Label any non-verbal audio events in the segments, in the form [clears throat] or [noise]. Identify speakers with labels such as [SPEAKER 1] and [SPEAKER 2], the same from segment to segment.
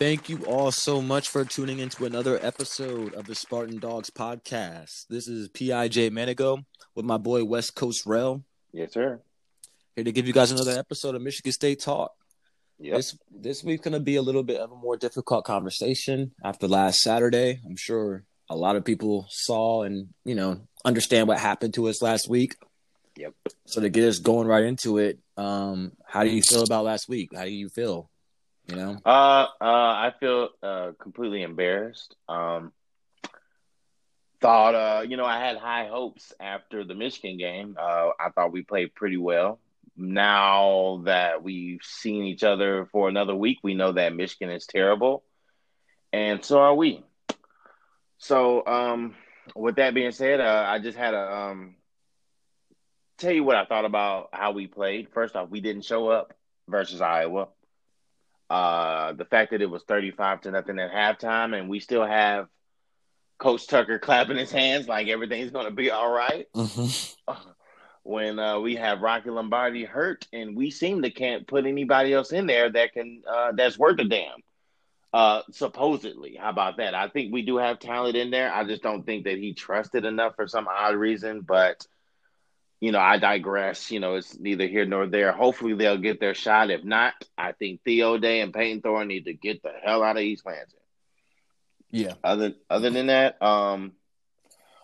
[SPEAKER 1] Thank you all so much for tuning into another episode of the Spartan Dogs podcast. This is PIJ Manigo with my boy West Coast Rel.
[SPEAKER 2] Yes, sir.
[SPEAKER 1] Here to give you guys another episode of Michigan State Talk.
[SPEAKER 2] Yep.
[SPEAKER 1] This this week's gonna be a little bit of a more difficult conversation after last Saturday. I'm sure a lot of people saw and you know understand what happened to us last week.
[SPEAKER 2] Yep.
[SPEAKER 1] So to get us going right into it, um, how do you feel about last week? How do you feel? You know,
[SPEAKER 2] Uh, uh, I feel uh completely embarrassed. Um, thought, uh, you know, I had high hopes after the Michigan game. Uh, I thought we played pretty well. Now that we've seen each other for another week, we know that Michigan is terrible, and so are we. So, um, with that being said, uh, I just had a um, tell you what I thought about how we played. First off, we didn't show up versus Iowa. Uh, the fact that it was 35 to nothing at halftime and we still have Coach Tucker [laughs] clapping his hands like everything's going to be all right. [laughs] When uh, we have Rocky Lombardi hurt and we seem to can't put anybody else in there that can uh, that's worth a damn. Uh, supposedly, how about that? I think we do have talent in there. I just don't think that he trusted enough for some odd reason. But you know, I digress. You know, it's neither here nor there. Hopefully, they'll get their shot. If not, I think Theo Day and Payton Thorne need to get the hell out of East Lansing.
[SPEAKER 1] yeah,
[SPEAKER 2] Other other than that, um,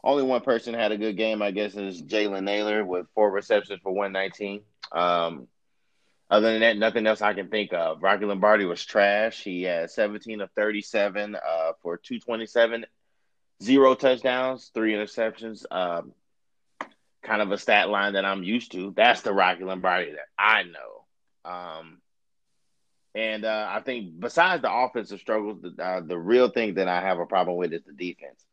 [SPEAKER 2] only one person had a good game. I guess is Jalen Nailor with four receptions for one nineteen. Um, other than that, nothing else I can think of. Rocky Lombardi was trash. He had seventeen of thirty seven uh, for two twenty seven, zero touchdowns, three interceptions. Um, kind of a stat line that I'm used to. That's the Rocky Lombardi that I know. Um, and uh, I think besides the offensive struggles, the, uh, the real thing that I have a problem with is the defense.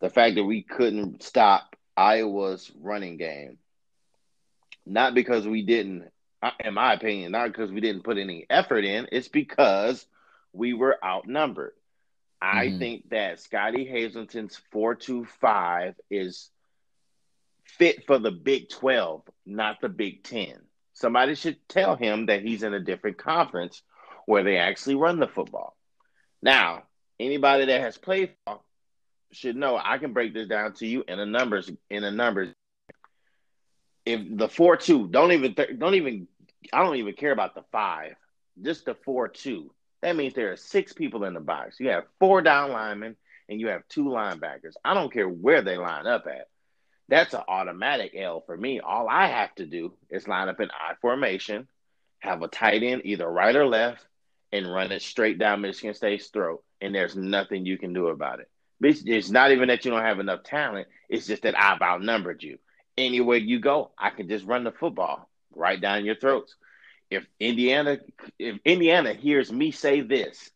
[SPEAKER 2] The fact that we couldn't stop Iowa's running game, not because we didn't, uh, in my opinion, not because we didn't put any effort in. It's because we were outnumbered. I
[SPEAKER 1] Mhm.
[SPEAKER 2] think that Scottie Hazelton's four-two-five is fit for the Big 12, not the Big 10. Somebody should tell him that he's in a different conference where they actually run the football. Now, anybody that has played should know I can break this down to you in a numbers in a numbers. If the 4-2, don't even don't even I don't even care about the 5. Just the 4-2. That means there are 6 people in the box. You have 4 down linemen and you have 2 linebackers. I don't care where they line up at that's an automatic L for me. All I have to do is line up in I formation, have a tight end either right or left, and run it straight down Michigan State's throat. And there's nothing you can do about it. It's not even that you don't have enough talent. It's just that I've outnumbered you. Anywhere you go, I can just run the football right down your throats. If Indiana, if Indiana hears me say this,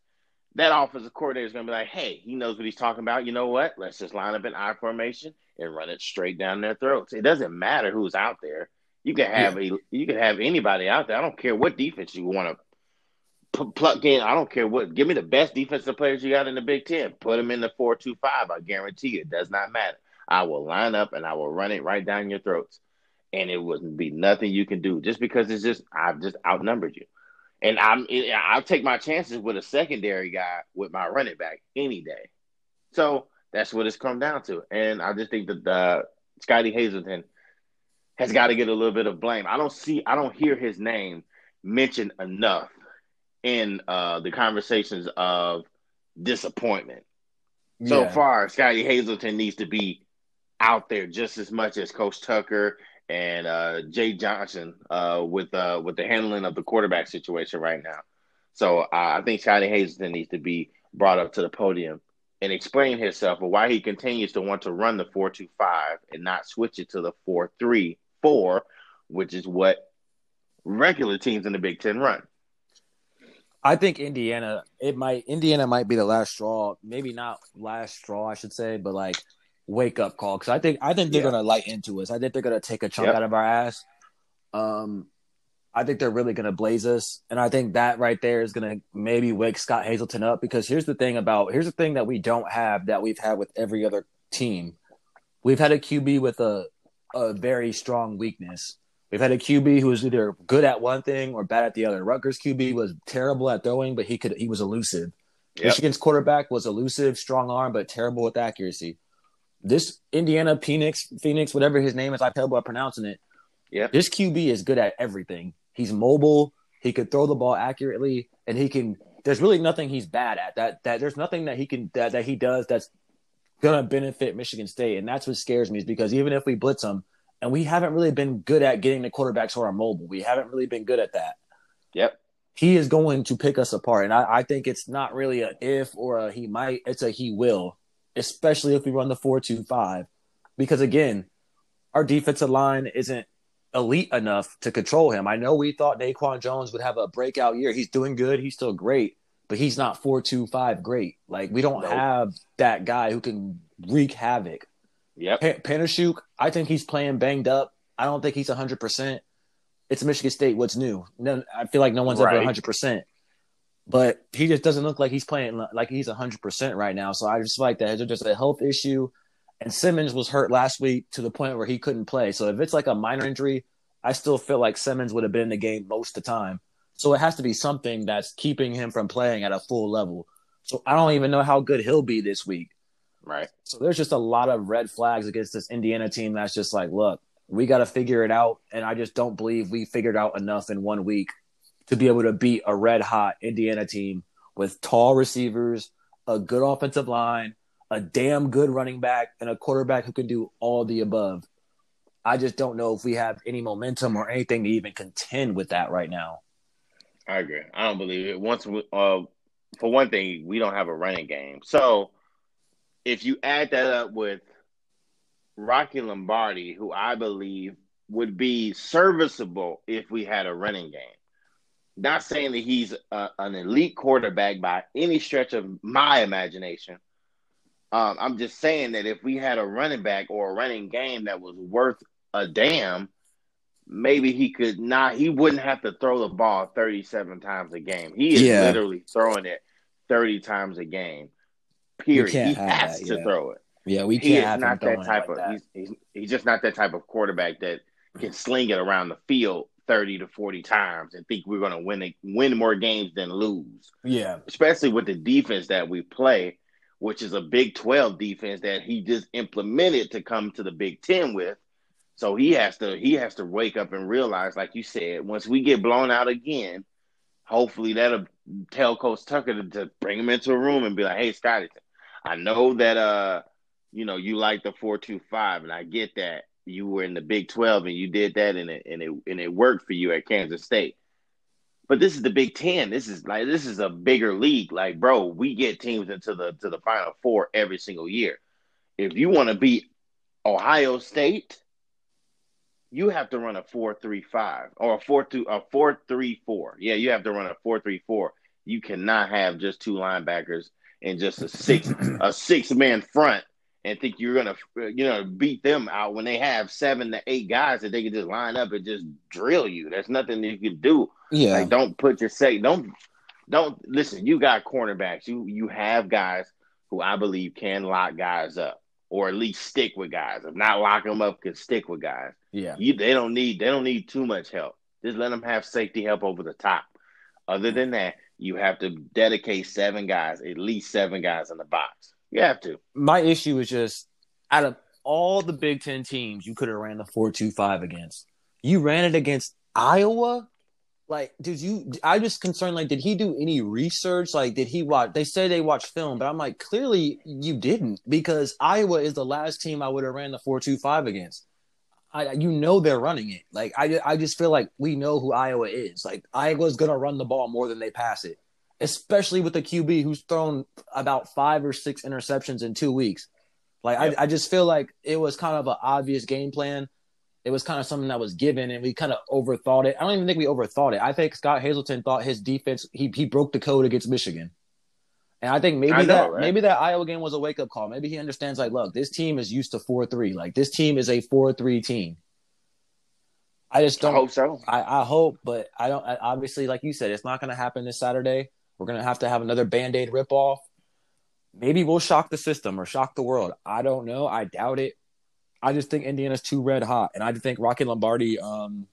[SPEAKER 2] that offensive coordinator is going to be like, "Hey, he knows what he's talking about. You know what? Let's just line up in I formation and run it straight down their throats. It doesn't matter who's out there. You can have a you can have anybody out there. I don't care what defense you want to p- plug in. I don't care what. Give me the best defensive players you got in the Big Ten. Put them in the four two five. I guarantee you, it does not matter. I will line up and I will run it right down your throats, and it wouldn't be nothing you can do just because it's just I've just outnumbered you. And I'm I'll take my chances with a secondary guy with my running back any day. So that's what it's come down to. And I just think that uh, Scottie Hazelton has got to get a little bit of blame. I don't see, I don't hear his name mentioned enough in uh, the conversations of disappointment. So
[SPEAKER 1] Yeah.
[SPEAKER 2] far, Scottie Hazelton needs to be out there just as much as Coach Tucker and uh, Jay Johnson uh, with uh, with the handling of the quarterback situation right now. So I think Scottie Hazelton needs to be brought up to the podium and explain himself of why he continues to want to run the four two five and not switch it to the four three four, which is what regular teams in the Big Ten run.
[SPEAKER 1] I think Indiana. It might Indiana might be the last straw. Maybe not last straw, I should say, but like wake up call. Because I think I think they're
[SPEAKER 2] Yeah.
[SPEAKER 1] gonna light into us. I think they're gonna take a chunk
[SPEAKER 2] Yep.
[SPEAKER 1] out of our ass. Um, I think they're really gonna blaze us, and I think that right there is gonna maybe wake Scott Hazelton up. Because here's the thing about here's the thing that we don't have that we've had with every other team. We've had a QB with a a very strong weakness. We've had a QB who was either good at one thing or bad at the other. Rutgers QB was terrible at throwing, but he could he was elusive. Yep. Michigan's quarterback was elusive, strong arm, but terrible with accuracy. This Indiana Phoenix, Phoenix, whatever his name is, I'm terrible at pronouncing it.
[SPEAKER 2] Yeah.
[SPEAKER 1] This QB is good at everything. He's mobile. He could throw the ball accurately, and he can. There's really nothing he's bad at. That that there's nothing that he can that, that he does that's gonna benefit Michigan State, and that's what scares me. Is because even if we blitz him, and we haven't really been good at getting the quarterbacks who are mobile, we haven't really been good at that.
[SPEAKER 2] Yep.
[SPEAKER 1] He is going to pick us apart, and I, I think it's not really a if or a he might. It's a he will, especially if we run the four two five, because again, our defensive line isn't elite enough to control him. I know we thought Naquan Jones would have a breakout year. He's doing good. He's still great but he's not four two five great. Like we don't nope. have that guy who can wreak havoc.
[SPEAKER 2] Yep.
[SPEAKER 1] Panasiuk, I think he's playing banged up. I don't think he's hundred percent. It's Michigan State. What's new? No, I feel like no one's right. ever hundred percent. But he just doesn't look like he's playing like he's hundred percent right now. So I just feel like that it's just a health issue. And Simmons was hurt last week to the point where he couldn't play. So if it's like a minor injury, I still feel like Simmons would have been in the game most of the time. So it has to be something that's keeping him from playing at a full level. So I don't even know how good he'll be this week.
[SPEAKER 2] Right.
[SPEAKER 1] So there's just a lot of red flags against this Indiana team that's just like, look, we got to figure it out. And I just don't believe we figured out enough in one week to be able to beat a red hot Indiana team with tall receivers, a good offensive line, a damn good running back, and a quarterback who can do all the above. I just don't know if we have any momentum or anything to even contend with that right now.
[SPEAKER 2] I agree. I don't believe it. Once, we, uh, for one thing, we don't have a running game. So if you add that up with Rocky Lombardi, who I believe would be serviceable if we had a running game. Not saying that he's a, an elite quarterback by any stretch of my imagination. Um, I'm just saying that if we had a running back or a running game that was worth a damn, maybe he could not he wouldn't have to throw the ball 37 times a game. He is yeah. literally throwing it 30 times a game. Period. He has that, to yeah. throw it.
[SPEAKER 1] Yeah, we
[SPEAKER 2] can't.
[SPEAKER 1] He is
[SPEAKER 2] not that type
[SPEAKER 1] like
[SPEAKER 2] of. That. He's, he's, he's just not that type of quarterback that can [laughs] sling it around the field thirty to forty times and think we're going to win win more games than lose.
[SPEAKER 1] Yeah,
[SPEAKER 2] especially with the defense that we play, which is a Big Twelve defense that he just implemented to come to the Big Ten with. So he has to he has to wake up and realize, like you said, once we get blown out again, hopefully that'll tell Coach Tucker to, to bring him into a room and be like, "Hey, Scottie, I know that uh, you know, you like the four two five, and I get that you were in the Big Twelve and you did that, and it and it and it worked for you at Kansas State. But this is the Big Ten. This is like this is a bigger league. Like, bro, we get teams into the to the Final Four every single year. If you want to beat Ohio State." you have to run a four three five or a four two a four three four. Yeah, you have to run a four three four. You cannot have just two linebackers and just a six a six man front and think you're gonna uh, you know beat them out when they have seven to eight guys that they can just line up and just drill you. There's nothing you can do.
[SPEAKER 1] Yeah,
[SPEAKER 2] like don't put your say don't don't listen. You got cornerbacks. You you have guys who I believe can lock guys up or at least stick with guys. If not lock them up, can stick with guys.
[SPEAKER 1] Yeah,
[SPEAKER 2] you, they don't need they don't need too much help. Just let them have safety help over the top. Other than that, you have to dedicate seven guys, at least seven guys in the box. You have to.
[SPEAKER 1] My issue is just out of all the Big Ten teams you could have ran the four two five against, you ran it against Iowa? Like did you i just concerned like did he do any research? Like did he watch they say they watched film but i'm like clearly you didn't because iowa is the last team i would have ran the 425 against. I, you know they're running it. Like I, I just feel like we know who iowa is. Like iowa's gonna run the ball more than they pass it especially with the qb who's thrown about five or six interceptions in two weeks like yep. I, I just feel like it was kind of an obvious game plan it was kind of something that was given and we kind of overthought it. I don't even think we overthought it. I think Scott Hazelton thought his defense he he broke the code against Michigan. And I think maybe I know, that right? maybe that Iowa game was a wake up call. Maybe he understands like, look, this team is used to four three. Like this team is a four three team. I just don't
[SPEAKER 2] I hope so.
[SPEAKER 1] I, I hope, but I don't. I, obviously, like you said, it's not going to happen this Saturday. We're going to have to have another band aid rip off. Maybe we'll shock the system or shock the world. I don't know. I doubt it. I just think Indiana's too red hot, and I think Rocky Lombardi. Um,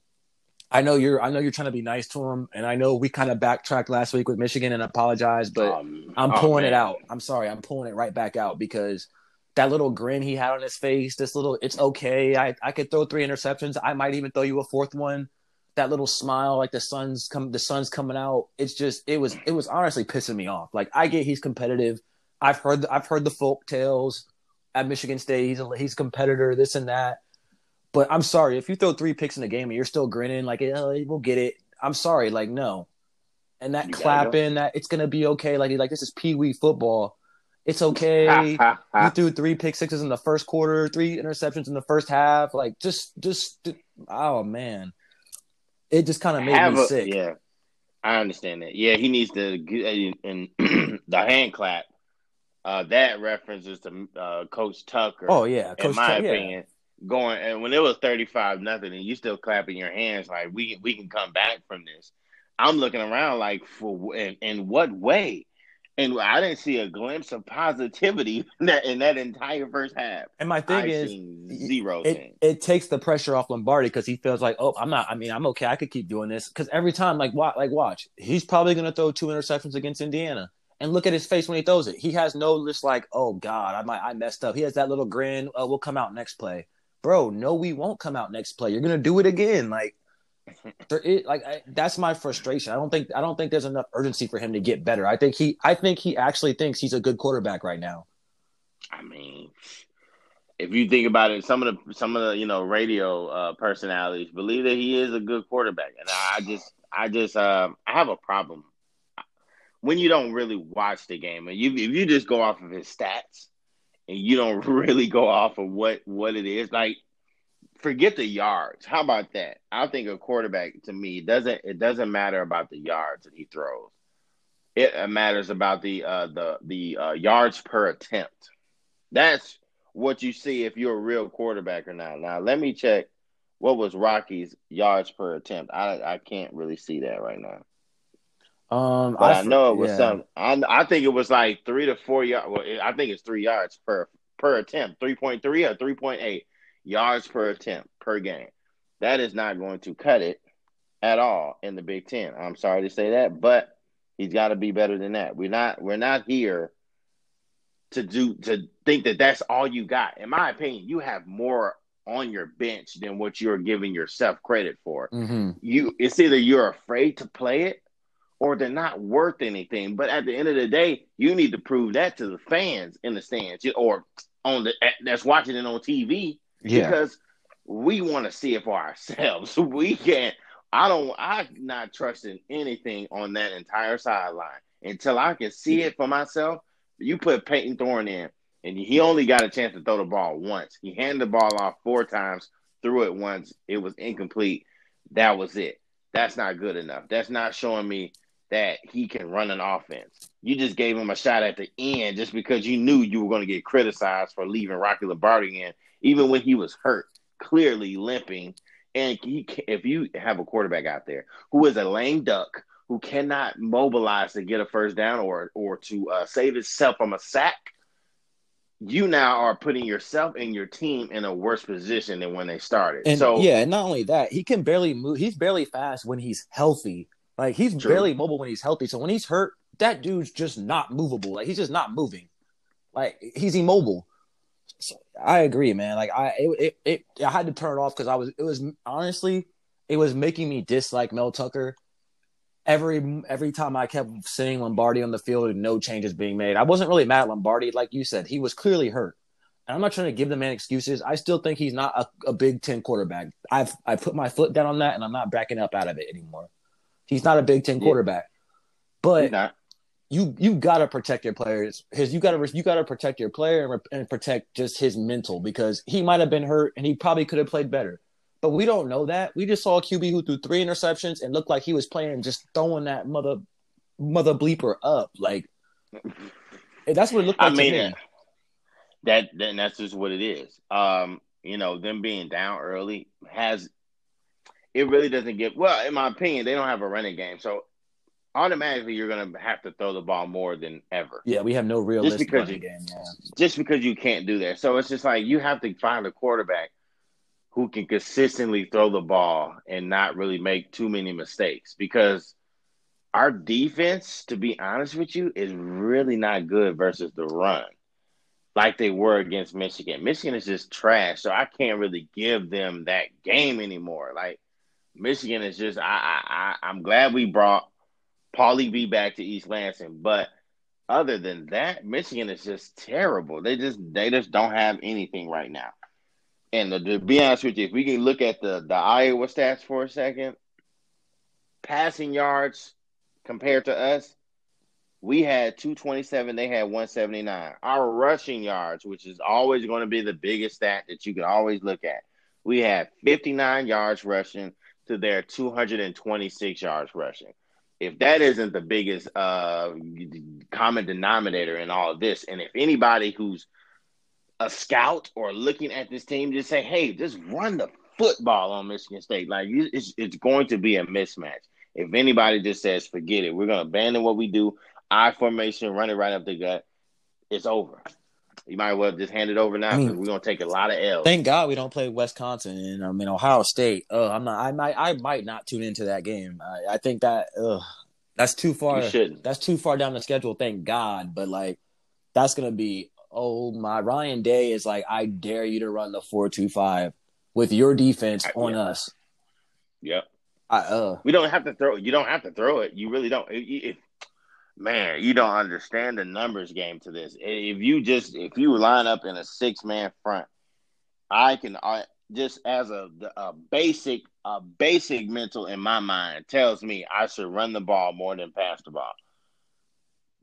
[SPEAKER 1] I know you're I know you're trying to be nice to him, and I know we kind of backtracked last week with Michigan and apologize, but
[SPEAKER 2] Um,
[SPEAKER 1] I'm
[SPEAKER 2] oh,
[SPEAKER 1] pulling it out. I'm sorry, I'm pulling it right back out because that little grin he had on his face, this little it's okay. I, I could throw three interceptions. I might even throw you a fourth one. That little smile, like the sun's come the sun's coming out. It's just it was it was honestly pissing me off. Like I get he's competitive. I've heard I've heard the folk tales at Michigan State. He's a he's a competitor, this and that. But I'm sorry if you throw three picks in a game and you're still grinning, like oh, we'll get it. I'm sorry, like no. And that
[SPEAKER 2] You
[SPEAKER 1] clapping, that it's gonna be okay. Like like this is pee wee football. It's okay. [laughs] you threw three pick sixes in the first quarter, three interceptions in the first half. Like just just oh man, it just kind of made
[SPEAKER 2] Have
[SPEAKER 1] me
[SPEAKER 2] a-
[SPEAKER 1] sick.
[SPEAKER 2] Yeah, I understand that. Yeah, he needs to get and [clears throat] the hand clap. Uh, that references to uh, Coach Tucker.
[SPEAKER 1] Oh yeah,
[SPEAKER 2] in
[SPEAKER 1] Coach
[SPEAKER 2] my
[SPEAKER 1] Tuck, yeah.
[SPEAKER 2] opinion, going and when it was thirty five nothing, and you still clapping your hands like we we can come back from this. I'm looking around like for in, in what way? And I didn't see a glimpse of positivity [laughs] in that in that entire first half.
[SPEAKER 1] And my thing
[SPEAKER 2] I
[SPEAKER 1] is,
[SPEAKER 2] zero
[SPEAKER 1] it, it takes the pressure off Lombardi because he feels like, oh, I'm not. I mean, I'm okay. I could keep doing this because every time, like, watch, like, watch, he's probably going to throw two interceptions against Indiana, and look at his face when he throws it. He has no just like, oh God, I might, I messed up. He has that little grin. Oh, we'll come out next play, bro. No, we won't come out next play. You're gonna do it again. Like, there is, like I, that's my frustration. I don't think, I don't think there's enough urgency for him to get better. I think he, I think he actually thinks he's a good quarterback right now.
[SPEAKER 2] I mean, if you think about it, some of the some of the you know radio uh, personalities believe that he is a good quarterback, and I just I just um, I have a problem when you don't really watch the game, and you if you just go off of his stats, and you don't [laughs] really go off of what what it is like. Forget the yards. How about that? I think a quarterback to me doesn't it doesn't matter about the yards that he throws. It matters about the uh, the the uh, yards per attempt. That's what you see if you're a real quarterback or not. Now, let me check what was Rocky's yards per attempt. I I can't really see that right now,
[SPEAKER 1] Um,
[SPEAKER 2] but I, know it was
[SPEAKER 1] yeah.
[SPEAKER 2] some. I I think it was like three to four yards. Well, I think it's three yards per per attempt, three point three or three point eight yards per attempt per game. That is not going to cut it at all in the Big Ten. I'm sorry to say that, but he's got to be better than that. We're not we're not here to do to think that that's all you got. In my opinion, you have more on your bench than what you're giving yourself credit for.
[SPEAKER 1] Mm-hmm.
[SPEAKER 2] You it's either you're afraid to play it or they're not worth anything. But at the end of the day, you need to prove that to the fans in the stands or on the that's watching it on TV
[SPEAKER 1] Yeah.
[SPEAKER 2] because we want to see it for ourselves. [laughs] We can't. I don't. I'm not trusting anything on that entire sideline until I can see it for myself. You put Payton Thorne in, and he only got a chance to throw the ball once. He handed the ball off four times, threw it once. It was incomplete. That was it. That's not good enough. That's not showing me that he can run an offense. You just gave him a shot at the end just because you knew you were going to get criticized for leaving Rocky Lombardi in, even when he was hurt, clearly limping. And he, if you have a quarterback out there who is a lame duck, who cannot mobilize to get a first down or or to uh, save himself from a sack, you now are putting yourself and your team in a worse position than when they started.
[SPEAKER 1] And
[SPEAKER 2] so
[SPEAKER 1] yeah, and not only that, he can barely move. He's barely fast when he's healthy. Like he's
[SPEAKER 2] True.
[SPEAKER 1] barely mobile when he's healthy. So when he's hurt, that dude's just not movable. Like he's just not moving. Like he's immobile. So, I agree, man. Like I, it, it, it I had to turn it off because I was, it was honestly, it was making me dislike Mel Tucker. Every every time I kept seeing Lombardi on the field and no changes being made, I wasn't really mad at Lombardi. Like you said, he was clearly hurt. And I'm not trying to give the man excuses. I still think he's not a, a Big Ten quarterback. I've I put my foot down on that, and I'm not backing up out of it anymore. He's not a Big Ten quarterback. But. You you gotta protect your players. His you gotta you gotta protect your player and, and protect just his mental because he might have been hurt and he probably could have played better. But we don't know that. We just saw a QB who threw three interceptions and looked like he was playing just throwing that mother mother bleeper up. Like that's what it looked
[SPEAKER 2] I
[SPEAKER 1] like
[SPEAKER 2] mean,
[SPEAKER 1] to me.
[SPEAKER 2] that then that's just what it is. Um, you know, them being down early has it really doesn't get well, in my opinion, they don't have a running game. So automatically you're gonna have to throw the ball more than ever.
[SPEAKER 1] Yeah, we have no realistic
[SPEAKER 2] because you-
[SPEAKER 1] game. Yeah.
[SPEAKER 2] Just because you can't do that. So it's just like you have to find a quarterback who can consistently throw the ball and not really make too many mistakes because our defense, to be honest with you, is really not good versus the run like they were against Michigan. Michigan is just trash, so I can't really give them that game anymore. Like Michigan is just I I, I am glad we brought Paulie be back to East Lansing, but other than that, Michigan is just terrible. They just they just don't have anything right now. And to be honest with you, if we can look at the the Iowa stats for a second, passing yards compared to us, we had 227, they had 179. Our rushing yards, which is always going to be the biggest stat that you can always look at, we had 59 yards rushing to their 226 yards rushing. If that isn't the biggest uh, common denominator in all of this, and if anybody who's a scout or looking at this team just say, hey, just run the football on Michigan State, like it's, it's going to be a mismatch. If anybody just says, forget it, we're going to abandon what we do, I formation, run it right up the gut, it's over. You might well just hand it over now because I mean, we're gonna take a lot of L's.
[SPEAKER 1] Thank God we don't play Wisconsin and I mean Ohio State. Uh, I'm not. I might. I might not tune into that game. I, I think that. Uh, that's too far. That's too far down the schedule. Thank God. But like, that's gonna be. Oh my! Ryan Day is like, I dare you to run the four two five with your defense I, on yeah. us.
[SPEAKER 2] Yep.
[SPEAKER 1] I, uh,
[SPEAKER 2] we don't have to throw. You don't have to throw it. You really don't. If man, you don't understand the numbers game to this. If you just if you line up in a six man front, I can I just as a, a basic a basic mental in my mind tells me I should run the ball more than pass the ball.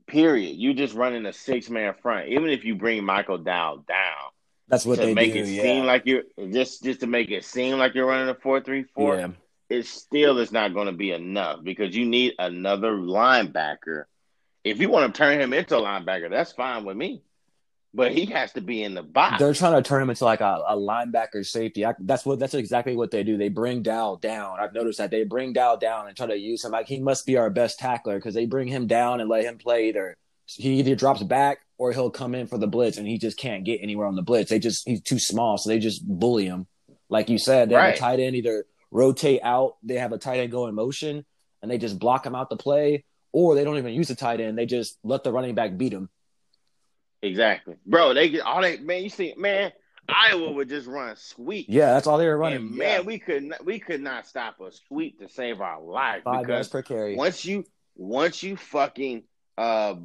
[SPEAKER 2] Period. You just running a six man front, even if you bring Michael Dow down.
[SPEAKER 1] That's what
[SPEAKER 2] to
[SPEAKER 1] they
[SPEAKER 2] make
[SPEAKER 1] do,
[SPEAKER 2] it
[SPEAKER 1] yeah.
[SPEAKER 2] seem like you're just just to make it seem like you're running a four three four.
[SPEAKER 1] Yeah.
[SPEAKER 2] It still is not going to be enough because you need another linebacker if you want to turn him into a linebacker, that's fine with me. But he has to be in the box.
[SPEAKER 1] They're trying to turn him into like a, a linebacker safety. I, that's what that's exactly what they do. They bring Dow down. I've noticed that they bring Dow down and try to use him like he must be our best tackler because they bring him down and let him play either he either drops back or he'll come in for the blitz and he just can't get anywhere on the blitz. They just he's too small, so they just bully him. Like you said, they right. have a tight end either rotate out, they have a tight end go in motion, and they just block him out the play, or they don't even use the tight end. They just let the running back beat him.
[SPEAKER 2] Exactly, bro. They get all they man. You see, man, Iowa would just run sweep.
[SPEAKER 1] Yeah, that's all they were running.
[SPEAKER 2] And,
[SPEAKER 1] yeah.
[SPEAKER 2] man, we could not, we could not stop a sweep to save our life.
[SPEAKER 1] Five yards per carry.
[SPEAKER 2] Once you once you fucking uh,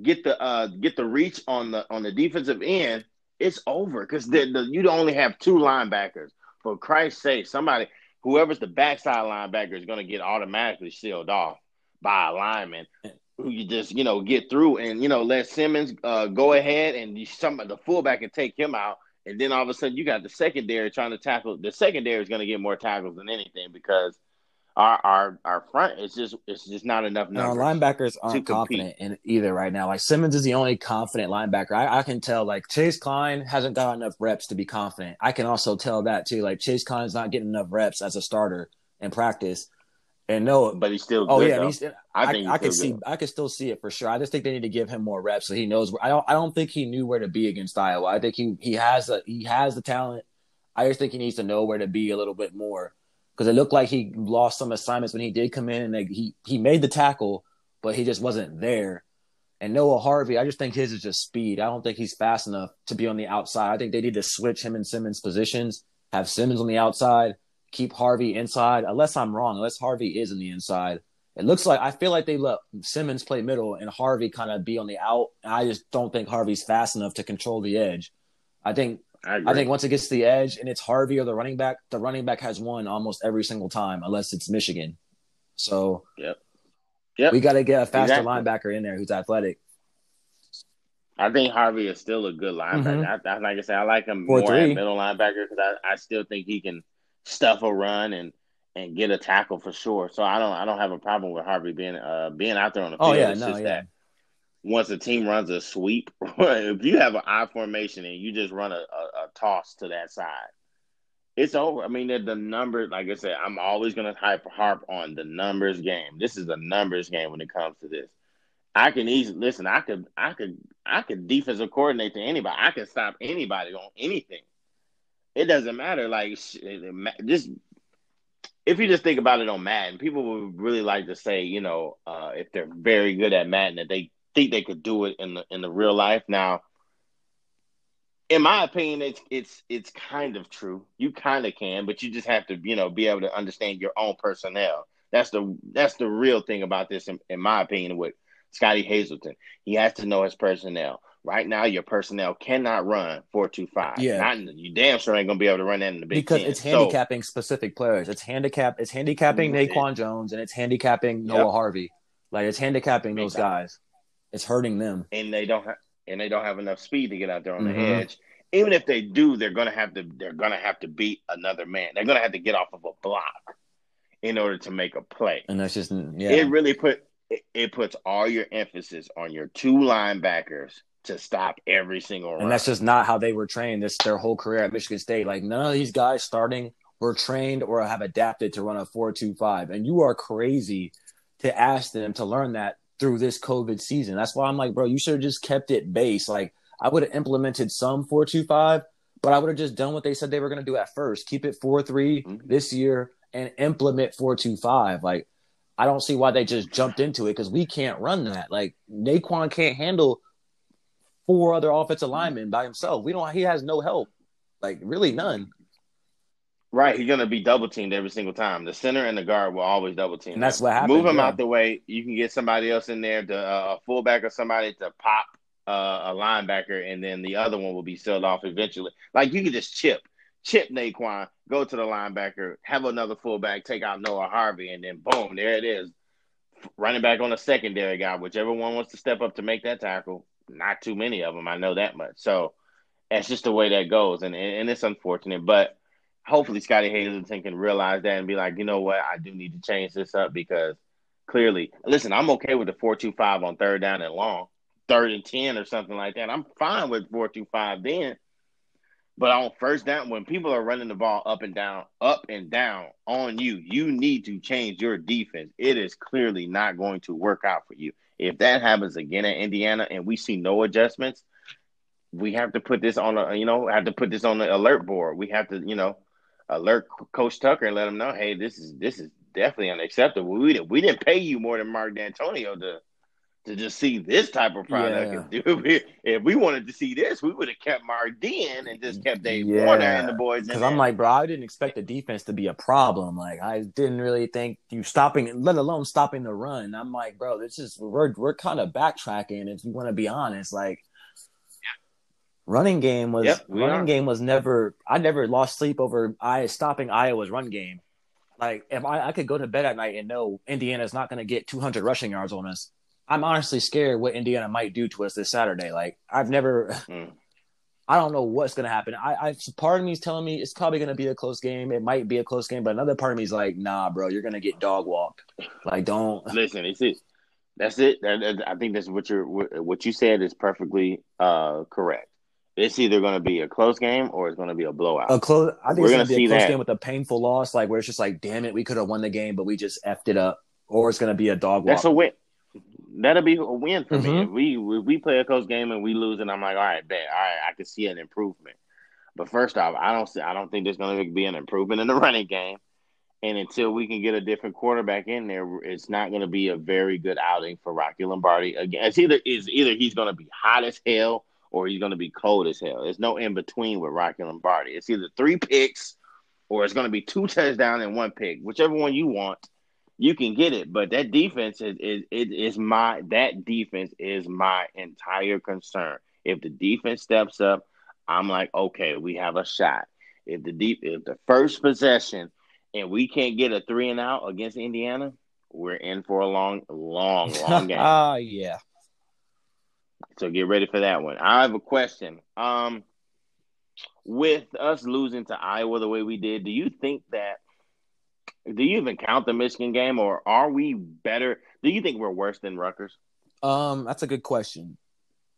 [SPEAKER 2] get the uh, get the reach on the on the defensive end, it's over because the, the you only have two linebackers. For Christ's sake, somebody whoever's the backside linebacker is going to get automatically sealed off by a lineman who you just you know get through and you know let Simmons uh, go ahead and you, some the fullback can take him out, and then all of a sudden you got the secondary trying to tackle. The secondary is going to get more tackles than anything because our our our front is just it's just not enough.
[SPEAKER 1] No, linebackers aren't confident in either right now. Like Simmons is the only confident linebacker. I, I can tell. Like Chase Kline hasn't got enough reps to be confident. I can also tell that too. Like Chase Kline's not getting enough reps as a starter in practice. And no,
[SPEAKER 2] but he's still.
[SPEAKER 1] oh
[SPEAKER 2] good,
[SPEAKER 1] yeah,
[SPEAKER 2] he's,
[SPEAKER 1] I, I, I can see. I can still see it for sure. I just think they need to give him more reps so he knows. Where, I don't. I don't think he knew where to be against Iowa. I think he he has a he has the talent. I just think he needs to know where to be a little bit more because it looked like he lost some assignments when he did come in and they, he he made the tackle, but he just wasn't there. And Noah Harvey, I just think his is just speed. I don't think he's fast enough to be on the outside. I think they need to switch him and Simmons positions. Have Simmons on the outside keep Harvey inside, unless I'm wrong, unless Harvey is in the inside. It looks like I feel like they let Simmons play middle and Harvey kind of be on the out. I just don't think Harvey's fast enough to control the edge. I think I, I, think once it gets to the edge and it's Harvey or the running back, the running back has won almost every single time, unless it's Michigan. So
[SPEAKER 2] yep. Yep.
[SPEAKER 1] we got to get a faster exactly. linebacker in there who's athletic.
[SPEAKER 2] I think Harvey is still a good linebacker. Mm-hmm. I, I, like I said, I like him Four, more three. at middle linebacker because I, I still think he can – stuff a run and and get a tackle for sure. So I don't I don't have a problem with Harvey being uh being out there on the oh,
[SPEAKER 1] field. Oh yeah, it's no, yeah.
[SPEAKER 2] That once a team runs a sweep, [laughs] if you have an I formation and you just run a, a, a toss to that side, it's over. I mean, the, the numbers, like I said, I'm always going to hype harp on the numbers game. This is a numbers game when it comes to this. I can easily listen. I could, I could, I could defensive coordinate to anybody. I can stop anybody on anything it doesn't matter. Like just if you just think about it on Madden, people would really like to say, you know, uh, if they're very good at Madden, that they think they could do it in the in the real life. Now, in my opinion, it's it's it's kind of true. You kind of can, but you just have to, you know, be able to understand your own personnel. That's the that's the real thing about this, in, in my opinion, with Scottie Hazelton. He has to know his personnel. Right now, your personnel cannot run four two five. Yeah, Not, you damn sure ain't gonna be able to run that in the Big
[SPEAKER 1] because 10. it's handicapping so, specific players. It's handicap. It's handicapping mm-hmm. Naquan Jones and it's handicapping Noah yep. Harvey. Like it's handicapping those guys. It's hurting them,
[SPEAKER 2] and they don't have and they don't have enough speed to get out there on mm-hmm. the edge. Even if they do, they're gonna have to. They're gonna have to beat another man. They're gonna have to get off of a block in order to make a play.
[SPEAKER 1] And that's just yeah.
[SPEAKER 2] It really put it, it puts all your emphasis on your two linebackers to stop every single run.
[SPEAKER 1] And that's just not how they were trained this their whole career at Michigan State. Like none of these guys starting were trained or have adapted to run a 4-2-5. And you are crazy to ask them to learn that through this COVID season. That's why I'm like, bro, you should have just kept it base. Like I would have implemented some 4-2-5, but I would have just done what they said they were going to do at first. Keep it 4-3 mm-hmm. this year and implement 4-2-5. Like I don't see why they just jumped into it because we can't run that. Like Naquan can't handle four other offensive linemen by himself. We don't. He has no help. Like really none.
[SPEAKER 2] Right, he's gonna be double teamed every single time. The center and the guard will always double team.
[SPEAKER 1] And that's what happens.
[SPEAKER 2] Move him
[SPEAKER 1] yeah.
[SPEAKER 2] out the way. You can get somebody else in there, to, uh, a fullback or somebody to pop uh, a linebacker, and then the other one will be sealed off eventually. Like you can just chip, chip Naquan, go to the linebacker, have another fullback, take out Noah Harvey, and then boom, there it is. Running back on a secondary guy, whichever one wants to step up to make that tackle, not too many of them. I know that much. So that's just the way that goes, and and it's unfortunate, but hopefully Scottie Hazelton can realize that and be like, you know what, I do need to change this up because clearly, listen, I'm okay with the four two five on third down and long, third and ten or something like that. I'm fine with four two five then. But on first down, when people are running the ball up and down, up and down on you, you need to change your defense. It is clearly not going to work out for you. If that happens again at Indiana and we see no adjustments, we have to put this on a you know have to put this on the alert board. We have to you know alert Coach Tucker and let him know, hey, this is this is definitely unacceptable. We didn't we didn't pay you more than Mark Dantonio to to just see this type of product. Yeah. If, if we wanted to see this, we would have kept Martin and just kept Dave yeah. Warner and the boys.
[SPEAKER 1] Because I'm like, bro, I didn't expect the defense to be a problem. Like, I didn't really think you stopping, let alone stopping the run. I'm like, bro, this is we're we're kind of backtracking. If you want to be honest, like. Running game was yep, running are. game was never. I never lost sleep over I stopping Iowa's run game. Like if I, I could go to bed at night and know Indiana's not going to get 200 rushing yards on us, I'm honestly scared what Indiana might do to us this Saturday. Like I've never, mm. I don't know what's going to happen. I, I, part of me is telling me it's probably going to be a close game. It might be a close game, but another part of me is like, nah, bro, you're going to get dog walked. Like, don't
[SPEAKER 2] listen. It's it. That's it. I think that's what you're. What you said is perfectly uh, correct. It's either going to be a close game or it's going to be a blowout.
[SPEAKER 1] A close. I think We're it's going to be a close that. game with a painful loss, like where it's just like, damn it, we could have won the game, but we just effed it up. Or it's going to be a dog walk.
[SPEAKER 2] That's a win that'll be a win for mm-hmm. me. If we if we play a close game and we lose, and I'm like, all right, bet, all right, I can see an improvement. But first off, I don't see, I don't think there's going to be an improvement in the [laughs] running game. And until we can get a different quarterback in there, it's not going to be a very good outing for Rocky Lombardi. Again, it's either is either he's going to be hot as hell or he's going to be cold as hell. There's no in between with Rocky Lombardi. It's either three picks or it's going to be two touchdowns and one pick, whichever one you want you can get it, but that defense is, is, is my that defense is my entire concern. If the defense steps up, I'm like, okay, we have a shot. If the deep if the first possession and we can't get a three and out against Indiana, we're in for a long, long, [laughs] long game.
[SPEAKER 1] Ah, uh, yeah.
[SPEAKER 2] So get ready for that one. I have a question. Um, with us losing to Iowa the way we did, do you think that do you even count the Michigan game, or are we better? Do you think we're worse than Rutgers?
[SPEAKER 1] Um, that's a good question.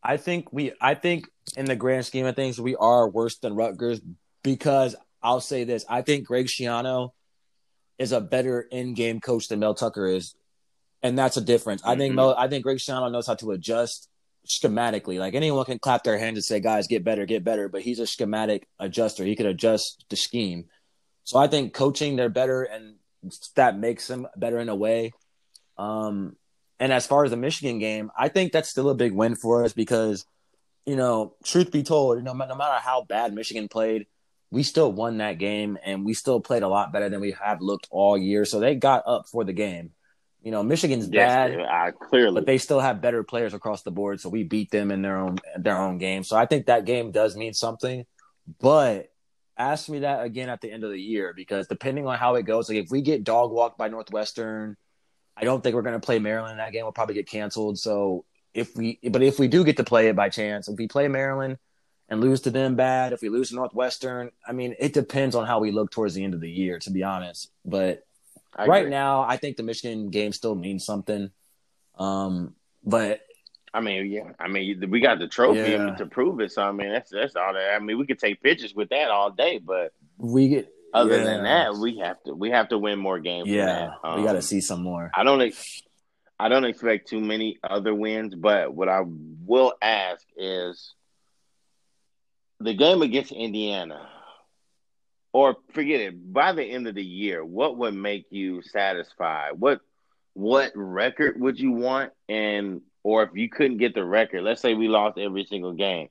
[SPEAKER 1] I think we, I think in the grand scheme of things, we are worse than Rutgers because I'll say this: I think Greg Schiano is a better in-game coach than Mel Tucker is, and that's a difference. Mm-hmm. I think mm-hmm. Mel, I think Greg Schiano knows how to adjust schematically. Like anyone can clap their hands and say, "Guys, get better, get better." But he's a schematic adjuster. He could adjust the scheme. So I think coaching they're better, and that makes them better in a way. Um, and as far as the Michigan game, I think that's still a big win for us because, you know, truth be told, you know, no matter how bad Michigan played, we still won that game and we still played a lot better than we have looked all year. So they got up for the game. You know, Michigan's yes, bad,
[SPEAKER 2] I, clearly,
[SPEAKER 1] but they still have better players across the board. So we beat them in their own their own game. So I think that game does mean something. But ask me that again at the end of the year because depending on how it goes, like if we get dog walked by Northwestern, I don't think we're going to play Maryland. That game will probably get canceled. So if we, but if we do get to play it by chance, if we play Maryland and lose to them bad, if we lose to Northwestern, I mean, it depends on how we look towards the end of the year, to be honest. But right now, I think the Michigan game still means something. Um, but
[SPEAKER 2] I mean, yeah, I mean, we got the trophy yeah. to prove it. So I mean, that's that's all that. I mean, we could take pictures with that all day, but
[SPEAKER 1] we get.
[SPEAKER 2] Other yeah. than that, we have to we have to win more games.
[SPEAKER 1] Yeah, um, we got to see some more.
[SPEAKER 2] I don't. I don't expect too many other wins, but what I will ask is the game against Indiana or forget it by the end of the year what would make you satisfied what what record would you want and or if you couldn't get the record let's say we lost every single game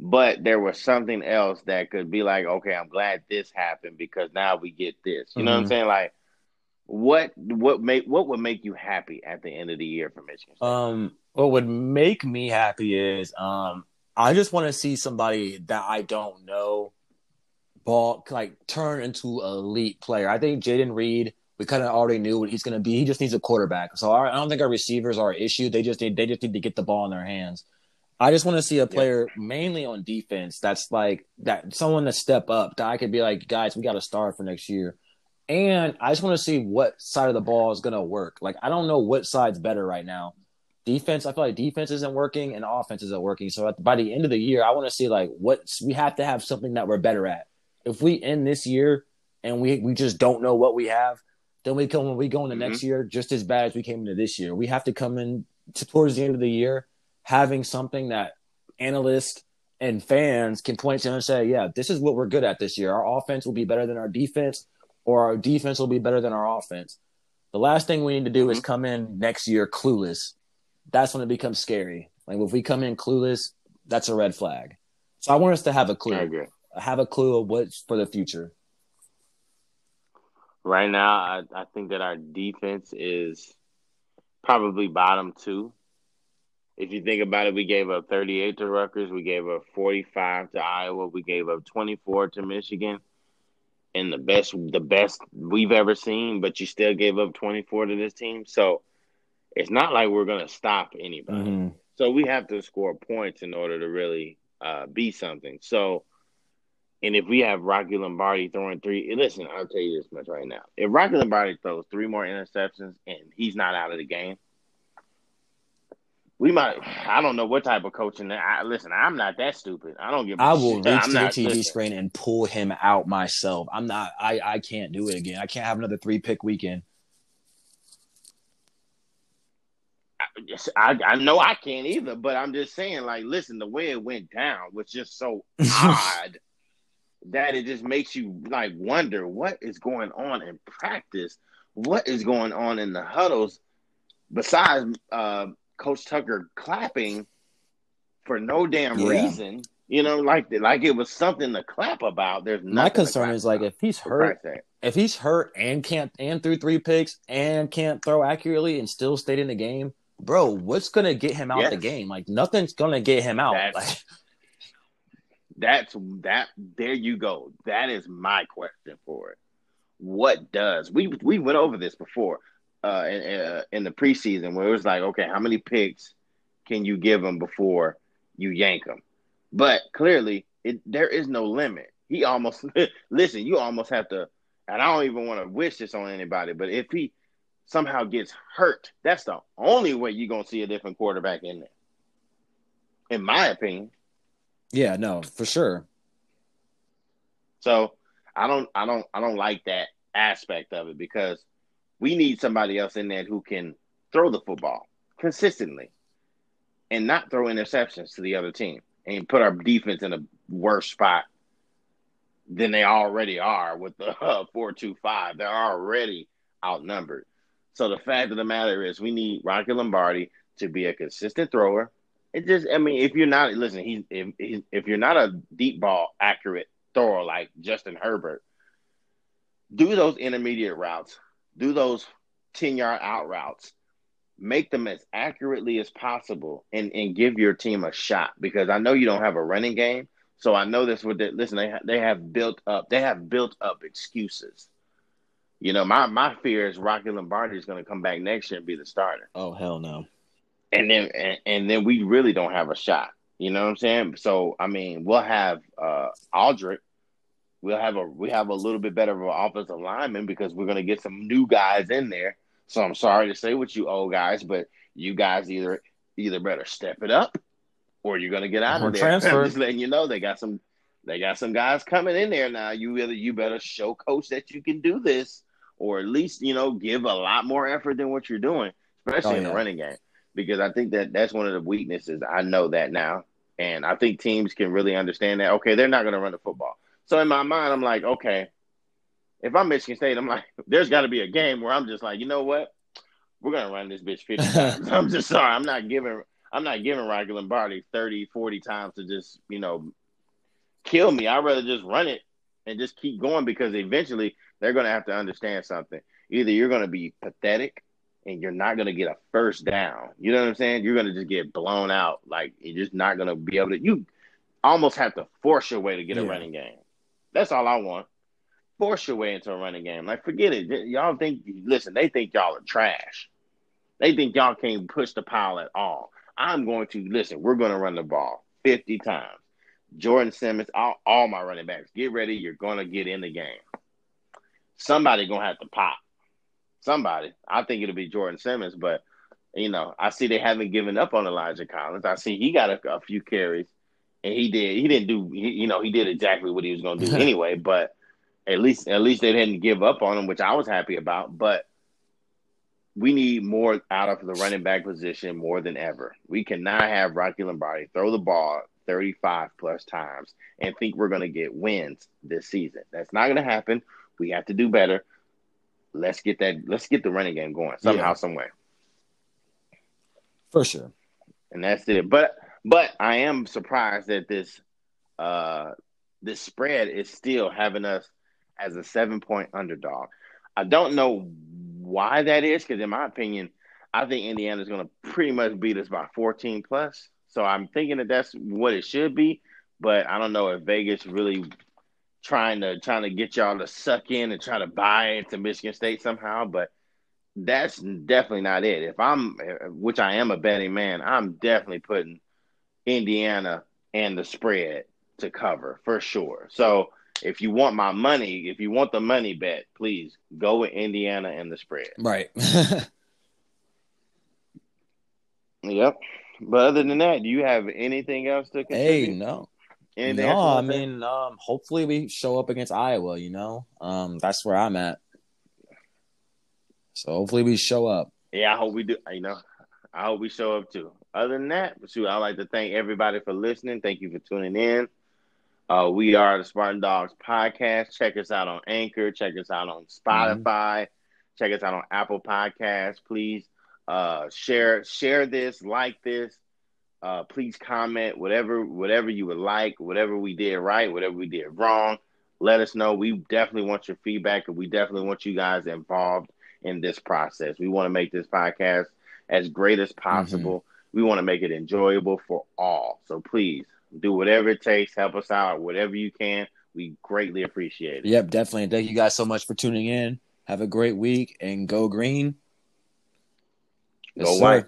[SPEAKER 2] but there was something else that could be like okay i'm glad this happened because now we get this you mm-hmm. know what i'm mm-hmm. saying like what what make what would make you happy at the end of the year for michigan
[SPEAKER 1] State? um what would make me happy is um i just want to see somebody that i don't know ball like turn into an elite player. I think Jayden Reed, we kind of already knew what he's going to be. He just needs a quarterback. So our, I don't think our receivers are an issue. They just need they just need to get the ball in their hands. I just want to see a player yeah. mainly on defense that's like that someone to step up that I could be like, guys, we got to start for next year. And I just want to see what side of the ball is going to work. Like I don't know what side's better right now. Defense, I feel like defense isn't working and offense isn't working. So at, by the end of the year, I want to see like what we have to have something that we're better at if we end this year and we we just don't know what we have, then we come when we go into mm-hmm. next year just as bad as we came into this year. We have to come in to, towards the end of the year having something that analysts and fans can point to and say, yeah, this is what we're good at this year. Our offense will be better than our defense, or our defense will be better than our offense. The last thing we need to do mm-hmm. is come in next year clueless. That's when it becomes scary. Like if we come in clueless, that's a red flag. So I want us to have a clue have a clue of what's for the future?
[SPEAKER 2] Right now, I, I think that our defense is probably bottom two. If you think about it, we gave up 38 to Rutgers, we gave up 45 to Iowa, we gave up 24 to Michigan, and the best the best we've ever seen. But you still gave up 24 to this team, so it's not like we're gonna stop anybody. Mm-hmm. So we have to score points in order to really uh, be something. So and if we have Rocky Lombardi throwing three, listen, I'll tell you this much right now. If Rocky Lombardi throws three more interceptions and he's not out of the game, we might. I don't know what type of coaching. I, listen, I'm not that stupid. I don't give.
[SPEAKER 1] I will shit. reach to the TV screen and pull him out myself. I'm not. I I can't do it again. I can't have another three pick weekend.
[SPEAKER 2] I, I know I can't either, but I'm just saying, like, listen, the way it went down was just so [laughs] odd that it just makes you like wonder what is going on in practice, what is going on in the huddles, besides uh, Coach Tucker clapping for no damn yeah. reason. You know, like like it was something to clap about. There's
[SPEAKER 1] my concern is like if he's hurt, if he's hurt and can't and threw three picks and can't throw accurately and still stayed in the game, bro, what's gonna get him out yes. the game? Like nothing's gonna get him out. Like,
[SPEAKER 2] that's that. There you go. That is my question for it. What does we we went over this before uh, in, uh, in the preseason where it was like, okay, how many picks can you give him before you yank him? But clearly, it there is no limit. He almost [laughs] listen. You almost have to, and I don't even want to wish this on anybody. But if he somehow gets hurt, that's the only way you're gonna see a different quarterback in there. In my opinion.
[SPEAKER 1] Yeah, no, for sure.
[SPEAKER 2] So I don't I don't I don't like that aspect of it because we need somebody else in there who can throw the football consistently. and not throw interceptions to the other team and put our defense in a worse spot than they already are with the [laughs] uh, four two five. They're already outnumbered. So the fact of the matter is, we need Rocky Lombardi to be a consistent thrower. It just, I mean, if you're not listen, he's if if you're not a deep ball accurate thrower like Justin Herbert, do those intermediate routes, do those ten yard out routes, make them as accurately as possible, and and give your team a shot. Because I know you don't have a running game, so I know this. With listen, they they have built up, they have built up excuses. You know, my my fear is Rocky Lombardi is going to come back next year and be the starter.
[SPEAKER 1] Oh hell no!
[SPEAKER 2] And then and, and then we really don't have a shot. You know what I'm saying? So I mean, we'll have uh Aldrick. We'll have a we have a little bit better of an offensive lineman because we're going to get some new guys in there. So I'm sorry to say what you old guys, but you guys either either better step it up or you're going to get out or of there. [laughs] Transfer. I'm just letting you know they got some they got some guys coming in there now. You either you better show coach that you can do this or at least you know give a lot more effort than what you're doing, especially oh, in yeah. the running game. Because I think that that's one of the weaknesses. I know that now, and I think teams can really understand that. Okay, they're not going to run the football. So in my mind, I'm like, okay, if I'm Michigan State, I'm like, [laughs] there's got to be a game where I'm just like, you know what, we're gonna run this bitch 50 [laughs] times. [laughs] I'm just sorry, I'm not giving. I'm not giving Rocky Lombardi 30, 40 times to just, you know, kill me. I'd rather just run it and just keep going because eventually they're going to have to understand something. Either you're going to be pathetic and you're not going to get a first down. You know what I'm saying? You're going to just get blown out. Like you're just not going to be able to. You almost have to force your way to get yeah. a running game. That's all I want. Force your way into a running game. Like forget it. Y'all think? Listen, they think y'all are trash. They think y'all can't push the pile at all. I'm going to listen. We're going to run the ball 50 times. Jordan Simmons, all, all my running backs, get ready. You're going to get in the game somebody gonna have to pop. Somebody. I think it'll be Jordan Simmons, but you know, I see they haven't given up on Elijah Collins. I see he got a, a few carries, and he did. He didn't do. He, you know, he did exactly what he was gonna do [laughs] anyway. But at least, at least they didn't give up on him, which I was happy about. But we need more out of the running back position more than ever. We cannot have Rocky Lombardi throw the ball 35 plus times and think we're going to get wins this season. That's not going to happen. We have to do better. Let's get that. Let's get the running game going somehow, yeah. some way.
[SPEAKER 1] For sure.
[SPEAKER 2] And that's it. But but I am surprised that this uh this spread is still having us as a seven point underdog. I don't know why that is because in my opinion, I think Indiana is going to pretty much beat us by 14 plus. So I'm thinking that that's what it should be, but I don't know if Vegas really trying to trying to get y'all to suck in and try to buy into Michigan State somehow, but that's definitely not it. If I'm, which I am a betting man, I'm definitely putting Indiana and the spread to cover for sure. So if you want my money, if you want the money bet, please go with Indiana and the spread.
[SPEAKER 1] Right. [laughs]
[SPEAKER 2] yep. But other than that, do you have anything else to contribute?
[SPEAKER 1] Hey, no. Anything no, I mean, um, hopefully we show up against Iowa. You know, um, that's where I'm at. So hopefully we show up.
[SPEAKER 2] Yeah, I hope we do. You know, I hope we show up too. Other than that, shoot, I'd like to thank everybody for listening. Thank you for tuning in. Uh, we are the Spartan Dogs podcast. Check us out on Anchor. Check us out on Spotify. Mm-hmm. Check us out on Apple Podcasts. Please uh, share share this, like this. Uh, please comment whatever whatever you would like, whatever we did right, whatever we did wrong. Let us know. We definitely want your feedback, and we definitely want you guys involved in this process. We want to make this podcast as great as possible. Mm-hmm. We want to make it enjoyable for all. So please do whatever it takes. Help us out, whatever you can. We greatly appreciate it.
[SPEAKER 1] Yep, definitely. Thank you guys so much for tuning in. Have a great week and go green.
[SPEAKER 2] Go yes, white.